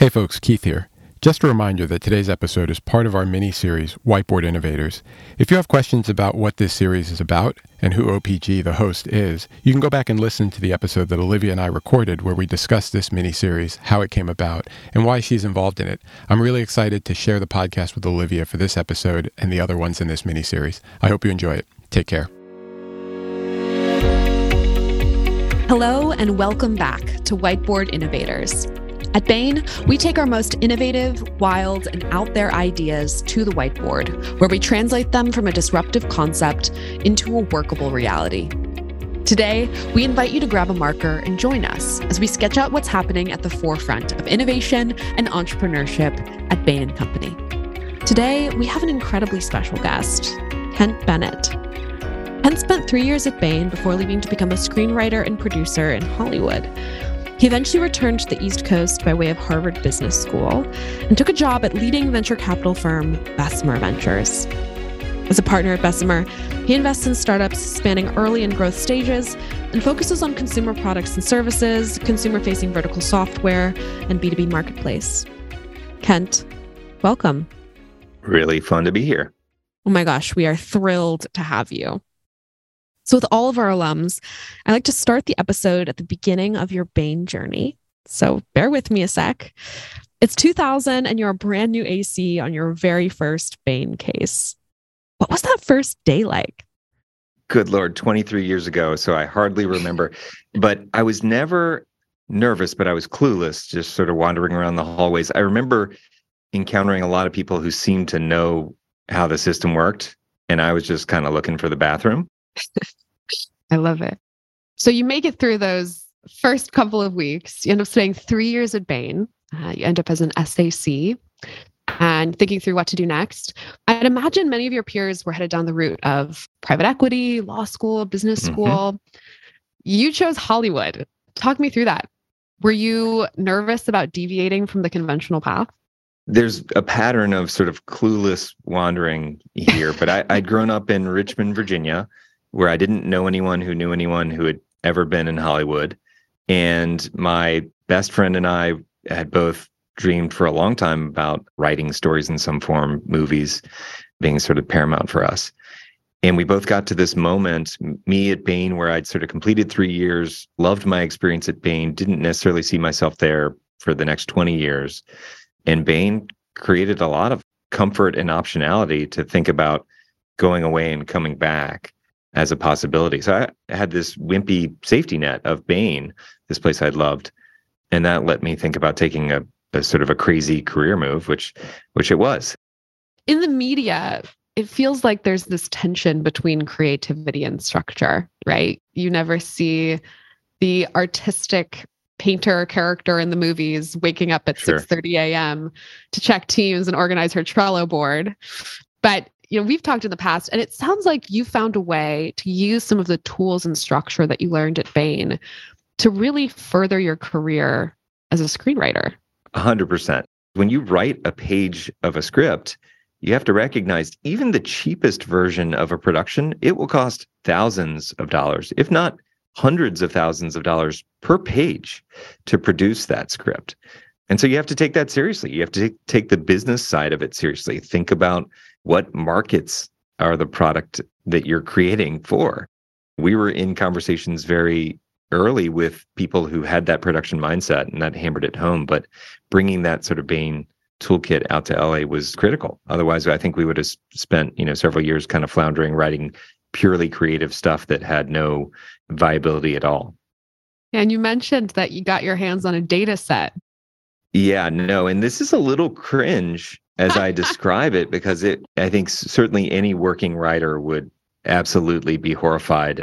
Hey folks, Keith here. Just a reminder that today's episode is part of our mini series, Whiteboard Innovators. If you have questions about what this series is about and who OPG, the host, is, you can go back and listen to the episode that Olivia and I recorded where we discussed this mini series, how it came about, and why she's involved in it. I'm really excited to share the podcast with Olivia for this episode and the other ones in this mini series. I hope you enjoy it. Take care. Hello, and welcome back to Whiteboard Innovators. At Bain, we take our most innovative, wild, and out there ideas to the whiteboard, where we translate them from a disruptive concept into a workable reality. Today, we invite you to grab a marker and join us as we sketch out what's happening at the forefront of innovation and entrepreneurship at Bain & Company. Today, we have an incredibly special guest, Kent Bennett. Kent spent three years at Bain before leaving to become a screenwriter and producer in Hollywood, he eventually returned to the East Coast by way of Harvard Business School and took a job at leading venture capital firm Bessemer Ventures. As a partner at Bessemer, he invests in startups spanning early and growth stages and focuses on consumer products and services, consumer facing vertical software, and B2B marketplace. Kent, welcome. Really fun to be here. Oh my gosh, we are thrilled to have you. So, with all of our alums, I like to start the episode at the beginning of your Bain journey. So, bear with me a sec. It's 2000 and you're a brand new AC on your very first Bain case. What was that first day like? Good Lord, 23 years ago. So I hardly remember. but I was never nervous, but I was clueless, just sort of wandering around the hallways. I remember encountering a lot of people who seemed to know how the system worked. And I was just kind of looking for the bathroom. I love it. So you make it through those first couple of weeks. You end up staying three years at Bain. Uh, you end up as an SAC and thinking through what to do next. I'd imagine many of your peers were headed down the route of private equity, law school, business mm-hmm. school. Mm-hmm. You chose Hollywood. Talk me through that. Were you nervous about deviating from the conventional path? There's a pattern of sort of clueless wandering here, but I, I'd grown up in Richmond, Virginia, where I didn't know anyone who knew anyone who had ever been in Hollywood. And my best friend and I had both dreamed for a long time about writing stories in some form, movies being sort of paramount for us. And we both got to this moment, me at Bain, where I'd sort of completed three years, loved my experience at Bain, didn't necessarily see myself there for the next 20 years. And Bain created a lot of comfort and optionality to think about going away and coming back as a possibility. So I had this wimpy safety net of Bain, this place I'd loved, and that let me think about taking a, a sort of a crazy career move, which which it was. In the media, it feels like there's this tension between creativity and structure, right? You never see the artistic painter character in the movies waking up at sure. 6 30 a.m. to check teams and organize her Trello board. But you know, we've talked in the past, and it sounds like you found a way to use some of the tools and structure that you learned at Bain to really further your career as a screenwriter. Hundred percent. When you write a page of a script, you have to recognize even the cheapest version of a production, it will cost thousands of dollars, if not hundreds of thousands of dollars per page to produce that script. And so you have to take that seriously. You have to take the business side of it seriously. Think about what markets are the product that you're creating for. We were in conversations very early with people who had that production mindset and that hammered it home, but bringing that sort of Bain toolkit out to LA was critical. Otherwise, I think we would have spent, you know, several years kind of floundering writing purely creative stuff that had no viability at all. And you mentioned that you got your hands on a data set. Yeah, no, and this is a little cringe as I describe it because it I think certainly any working writer would absolutely be horrified.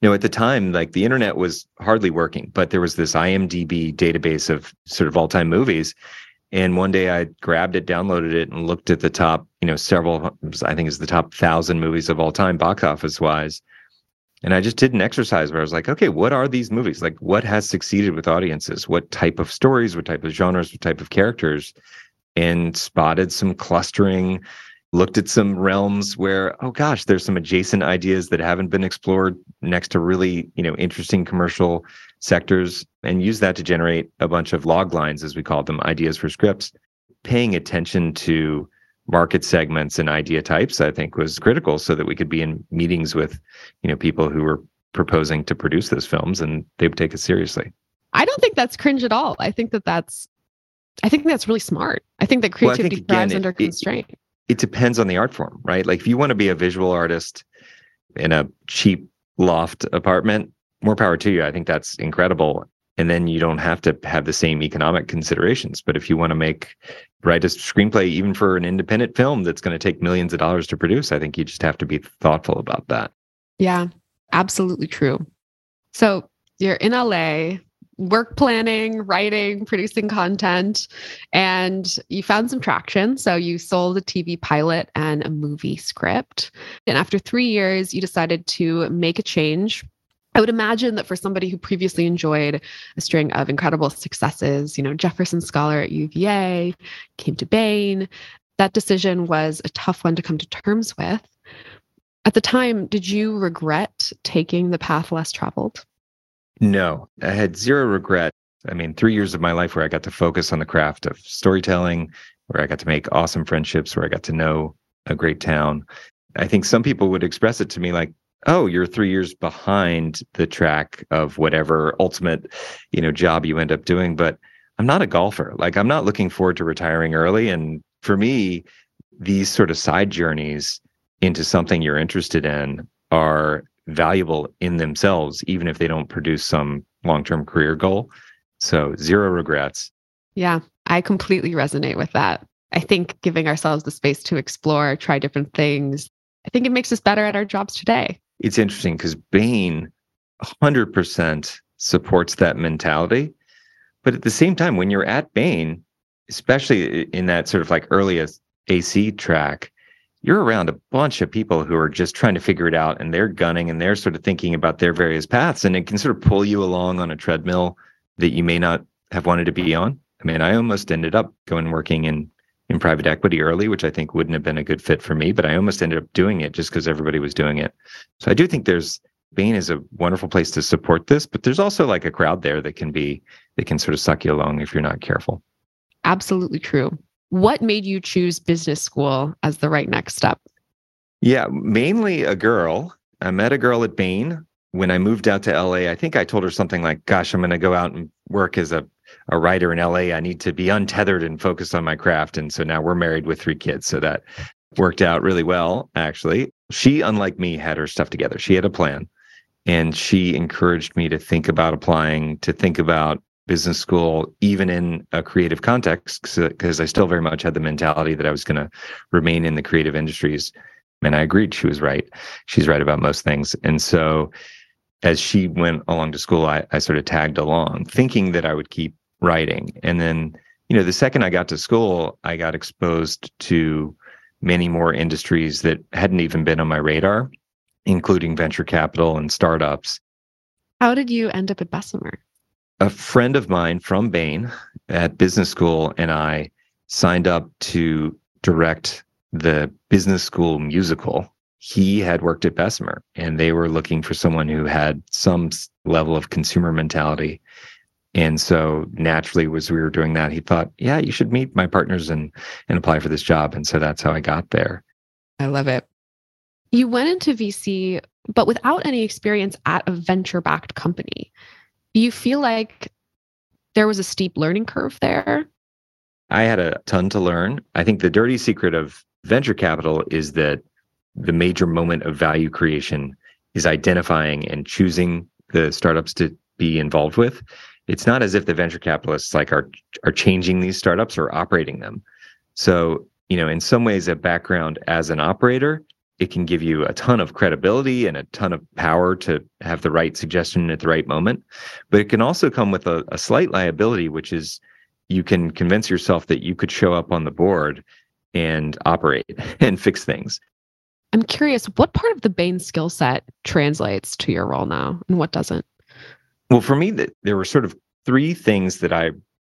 You know, at the time, like the internet was hardly working, but there was this IMDb database of sort of all-time movies. And one day I grabbed it, downloaded it, and looked at the top, you know, several, I think it's the top thousand movies of all time, box office wise. And I just did an exercise where I was like, okay, what are these movies? Like, what has succeeded with audiences? What type of stories? What type of genres? What type of characters? And spotted some clustering looked at some realms where, oh gosh, there's some adjacent ideas that haven't been explored next to really, you know, interesting commercial sectors and use that to generate a bunch of log lines, as we call them, ideas for scripts. Paying attention to market segments and idea types, I think was critical so that we could be in meetings with, you know, people who were proposing to produce those films and they would take it seriously. I don't think that's cringe at all. I think that that's I think that's really smart. I think that creativity well, think, thrives again, under it, constraint. It, it depends on the art form, right? Like if you want to be a visual artist in a cheap loft apartment, more power to you. I think that's incredible. And then you don't have to have the same economic considerations. But if you want to make write a screenplay even for an independent film that's going to take millions of dollars to produce, I think you just have to be thoughtful about that. Yeah, absolutely true. So you're in LA, work planning, writing, producing content, and you found some traction. So you sold a TV pilot and a movie script. And after three years, you decided to make a change. I would imagine that for somebody who previously enjoyed a string of incredible successes, you know, Jefferson Scholar at UVA, came to Bain, that decision was a tough one to come to terms with. At the time, did you regret taking the path less traveled? No, I had zero regret. I mean, three years of my life where I got to focus on the craft of storytelling, where I got to make awesome friendships, where I got to know a great town. I think some people would express it to me like, oh, you're three years behind the track of whatever ultimate, you know, job you end up doing. But I'm not a golfer. Like I'm not looking forward to retiring early. And for me, these sort of side journeys into something you're interested in are valuable in themselves, even if they don't produce some long term career goal. So, zero regrets. Yeah, I completely resonate with that. I think giving ourselves the space to explore, try different things, I think it makes us better at our jobs today. It's interesting because Bain 100% supports that mentality. But at the same time, when you're at Bain, especially in that sort of like earliest AC track, you're around a bunch of people who are just trying to figure it out and they're gunning and they're sort of thinking about their various paths and it can sort of pull you along on a treadmill that you may not have wanted to be on. I mean, I almost ended up going working in in private equity early, which I think wouldn't have been a good fit for me, but I almost ended up doing it just because everybody was doing it. So I do think there's Bain is a wonderful place to support this, but there's also like a crowd there that can be that can sort of suck you along if you're not careful. Absolutely true. What made you choose business school as the right next step? Yeah, mainly a girl. I met a girl at Bain when I moved out to LA. I think I told her something like, "Gosh, I'm going to go out and work as a a writer in LA. I need to be untethered and focused on my craft." And so now we're married with three kids. So that worked out really well, actually. She, unlike me, had her stuff together. She had a plan. And she encouraged me to think about applying, to think about business school, even in a creative context, because I still very much had the mentality that I was going to remain in the creative industries. And I agreed she was right. She's right about most things. And so as she went along to school, I, I sort of tagged along, thinking that I would keep writing. And then, you know, the second I got to school, I got exposed to many more industries that hadn't even been on my radar, including venture capital and startups. How did you end up at Bessemer? A friend of mine from Bain at business school and I signed up to direct the business school musical. He had worked at Bessemer and they were looking for someone who had some level of consumer mentality. And so naturally, as we were doing that, he thought, yeah, you should meet my partners and, and apply for this job. And so that's how I got there. I love it. You went into VC, but without any experience at a venture backed company. Do you feel like there was a steep learning curve there? I had a ton to learn. I think the dirty secret of venture capital is that the major moment of value creation is identifying and choosing the startups to be involved with. It's not as if the venture capitalists like are are changing these startups or operating them. So, you know, in some ways a background as an operator it can give you a ton of credibility and a ton of power to have the right suggestion at the right moment. But it can also come with a, a, slight liability, which is you can convince yourself that you could show up on the board and operate and fix things. I'm curious, what part of the Bain skill set translates to your role now and what doesn't? Well, for me, there were sort of three things that I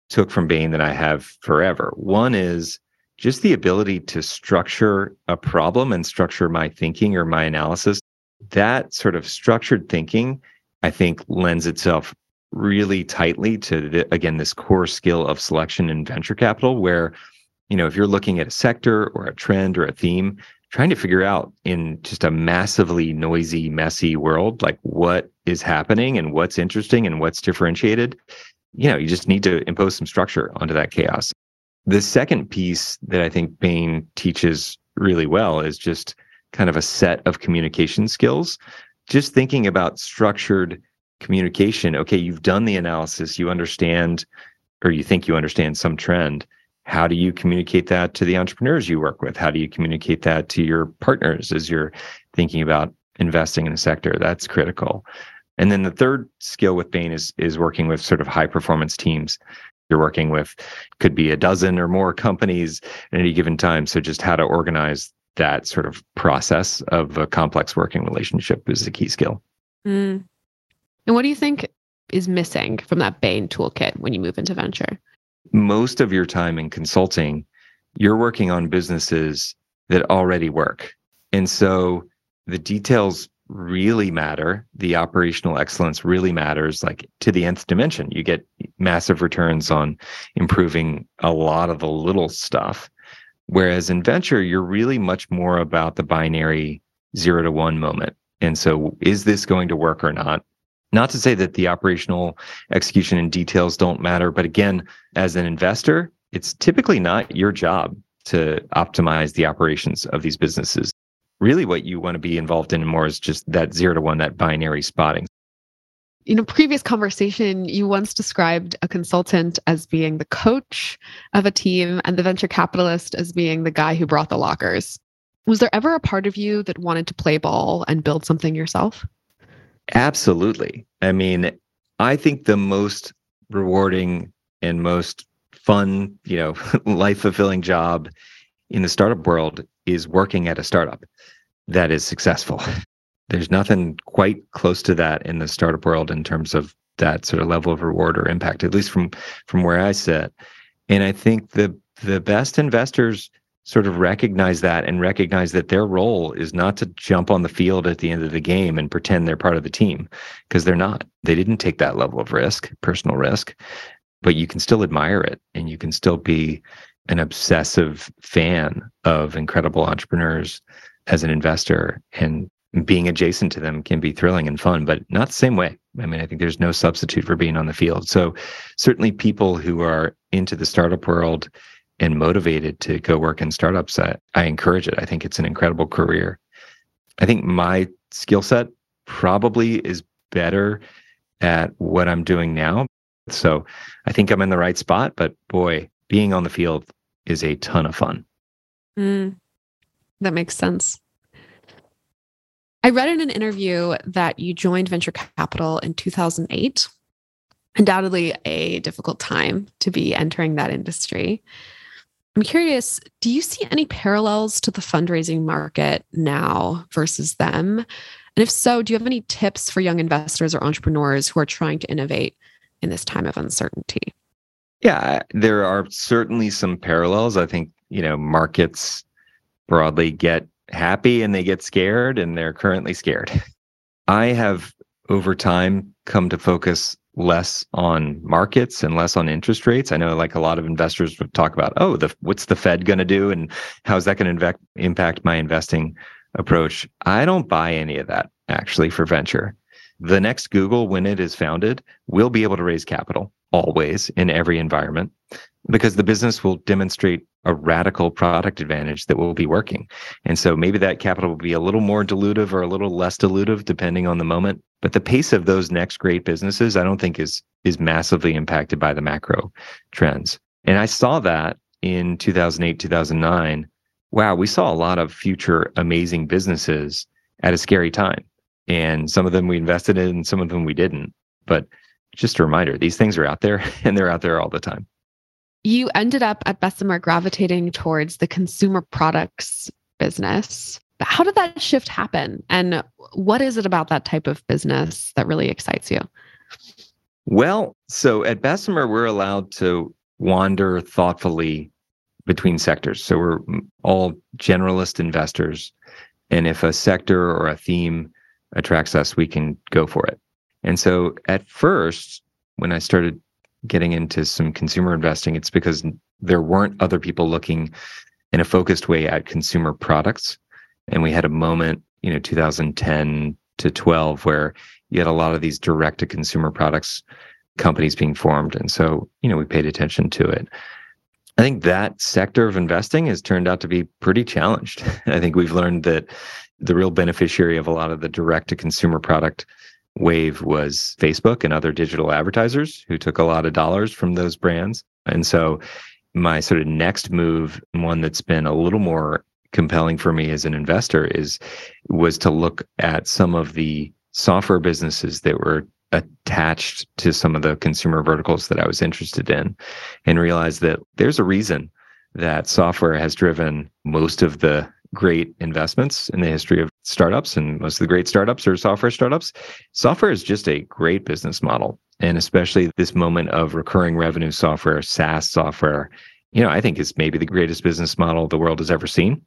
took from Bain that I have forever. One is just the ability to structure a problem and structure my thinking or my analysis. That sort of structured thinking, I think, lends itself really tightly to the, again this core skill of selection in venture capital where you know if you're looking at a sector or a trend or a theme trying to figure out in just a massively noisy messy world like what is happening and what's interesting and what's differentiated you know you just need to impose some structure onto that chaos the second piece that i think bain teaches really well is just kind of a set of communication skills. Just thinking about structured communication okay you've done the analysis you understand or you think you understand some trend. How do you communicate that to the entrepreneurs you work with? How do you communicate that to your partners as you're thinking about investing in a sector? That's critical. And then the third skill with bain is is working with sort of high performance teams you're working with could be a dozen or more companies at any given time so just how to organize that sort of process of a complex working relationship is a key skill mm. And what do you think is missing from that Bain toolkit when you move into venture? Most of your time in consulting, you're working on businesses that already work. And so the details really matter. The operational excellence really matters, like to the nth dimension. You get massive returns on improving a lot of the little stuff. Whereas in venture, you're really much more about the binary zero to one moment. And so, is this going to work or not? Not to say that the operational execution and details don't matter, but again, as an investor, it's typically not your job to optimize the operations of these businesses. Really, what you want to be involved in more is just that zero to one, that binary spotting. In a previous conversation, you once described a consultant as being the coach of a team and the venture capitalist as being the guy who brought the lockers. Was there ever a part of you that wanted to play ball and build something yourself? Absolutely. I mean, I think the most rewarding and most fun, you know, life fulfilling job in the startup world is working at a startup that is successful. There's nothing quite close to that in the startup world in terms of that sort of level of reward or impact, at least from from where I sit. And I think the the best investors sort of recognize that and recognize that their role is not to jump on the field at the end of the game and pretend they're part of the team because they're not. They didn't take that level of risk, personal risk, but you can still admire it and you can still be an obsessive fan of incredible entrepreneurs as an investor and being adjacent to them can be thrilling and fun, but not the same way. I mean, I think there's no substitute for being on the field. So, certainly, people who are into the startup world and motivated to go work in startups, I, I encourage it. I think it's an incredible career. I think my skill set probably is better at what I'm doing now. So I think I'm in the right spot, but boy, being on the field is a ton of fun. Mm, that makes sense. I read in an interview that you joined venture capital in 2008. Undoubtedly, a difficult time to be entering that industry. I'm curious, do you see any parallels to the fundraising market now versus them? And if so, do you have any tips for young investors or entrepreneurs who are trying to innovate in this time of uncertainty? Yeah, there are certainly some parallels. I think, you know, markets broadly get happy and they get scared and they're currently scared. I have over time come to focus less on markets and less on interest rates. I know like a lot of investors would talk about, oh, the what's the Fed going to do and how's that going to impact my investing approach? I don't buy any of that actually for venture. The next Google, when it is founded, will be able to raise capital always in every environment because the business will demonstrate a radical product advantage that will be working. And so maybe that capital will be a little more dilutive or a little less dilutive depending on the moment. But the pace of those next great businesses, I don't think is is massively impacted by the macro trends. And I saw that in 2008, 2009. Wow, we saw a lot of future amazing businesses at a scary time. And some of them we invested in, some of them we didn't. But just a reminder, these things are out there and they're out there all the time you ended up at Bessemer gravitating towards the consumer products business. But how did that shift happen? And what is it about that type of business that really excites you? Well, so at Bessemer, we're allowed to wander thoughtfully between sectors. So we're all generalist investors. And if a sector or a theme attracts us, we can go for it. And so at first, when I started getting into some consumer investing, it's because there weren't other people looking in a focused way at consumer products. And we had a moment, you know, 2010 to 12, where you had a lot of these direct to consumer products companies being formed. And so, you know, we paid attention to it. I think that sector of investing has turned out to be pretty challenged. I think we've learned that the real beneficiary of a lot of the direct to consumer product wave was Facebook and other digital advertisers who took a lot of dollars from those brands. And so my sort of next move, one that's been a little more compelling for me as an investor is was to look at some of the software businesses that were attached to some of the consumer verticals that I was interested in and realized that there's a reason that software has driven most of the great investments in the history of startups and most of the great startups are software startups. Software is just a great business model and especially this moment of recurring revenue software saas software you know i think is maybe the greatest business model the world has ever seen.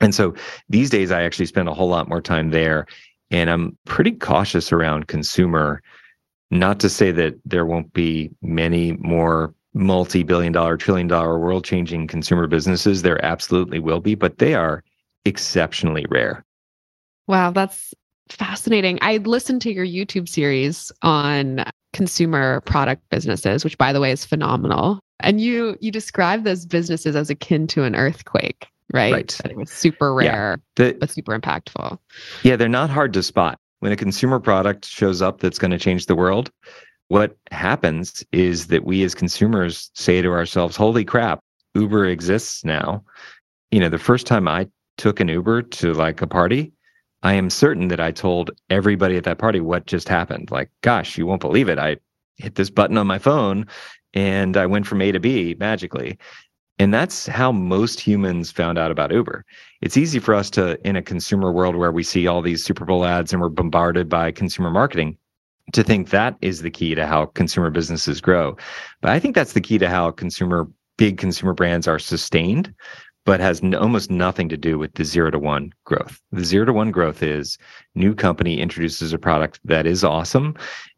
And so these days i actually spend a whole lot more time there and i'm pretty cautious around consumer. Not to say that there won't be many more multi billion dollar, trillion dollar, world changing consumer businesses. There absolutely will be, but they are exceptionally rare. Wow, that's fascinating. I listened to your YouTube series on consumer product businesses, which by the way is phenomenal. And you you describe those businesses as akin to an earthquake, right? Right. it was super rare, yeah. the, but super impactful. Yeah, they're not hard to spot when a consumer product shows up that's going to change the world, what happens is that we as consumers say to ourselves, holy crap, Uber exists now. You know, the first time I took an Uber to like a party, I am certain that I told everybody at that party what just happened. Like, gosh, you won't believe it. I hit this button on my phone and I went from A to B magically. And that's how most humans found out about Uber. It's easy for us to, in a consumer world where we see all these Super Bowl ads and we're bombarded by consumer marketing, to think that is the key to how consumer businesses grow. But I think that's the key to how consumer, big consumer brands are sustained, but has n- almost nothing to do with the zero to one growth. The zero to one growth is new company introduces a product that is awesome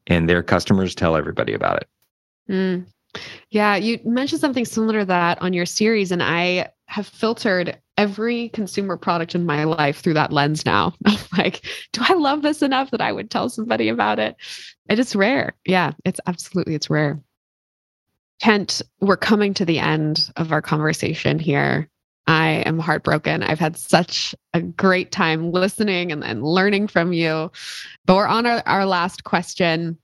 and their customers tell everybody about it. Mm. Yeah, you mentioned something similar to that on your series, and I have filtered every consumer product in my life through that lens now. Like, do I love this enough that I would tell somebody about it? It is rare. Yeah, it's absolutely it's rare. Kent, we're coming to the end of our conversation here. I am heartbroken. I've had such a great time listening and, and learning from you. But we're on our, our last question.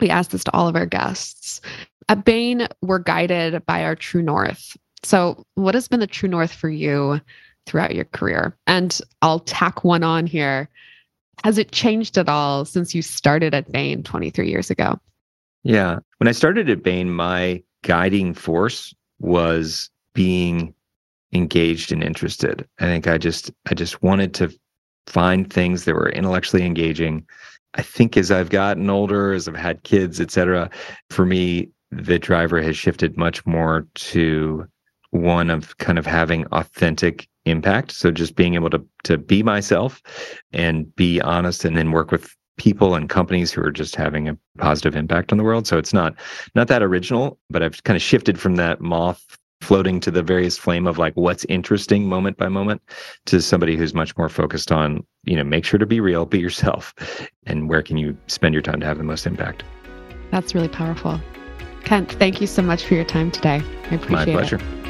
We ask this to all of our guests. At Bain, we're guided by our true north. So, what has been the true north for you throughout your career? And I'll tack one on here. Has it changed at all since you started at Bain 23 years ago? Yeah. When I started at Bain, my guiding force was being engaged and interested. I think I just I just wanted to find things that were intellectually engaging. I think as I've gotten older, as I've had kids, et cetera, for me, the driver has shifted much more to one of kind of having authentic impact. So just being able to to be myself and be honest and then work with people and companies who are just having a positive impact on the world. So it's not not that original, but I've kind of shifted from that moth floating to the various flame of like what's interesting moment by moment to somebody who's much more focused on, you know, make sure to be real, be yourself, and where can you spend your time to have the most impact. That's really powerful. Kent, thank you so much for your time today. I appreciate it. My pleasure. It.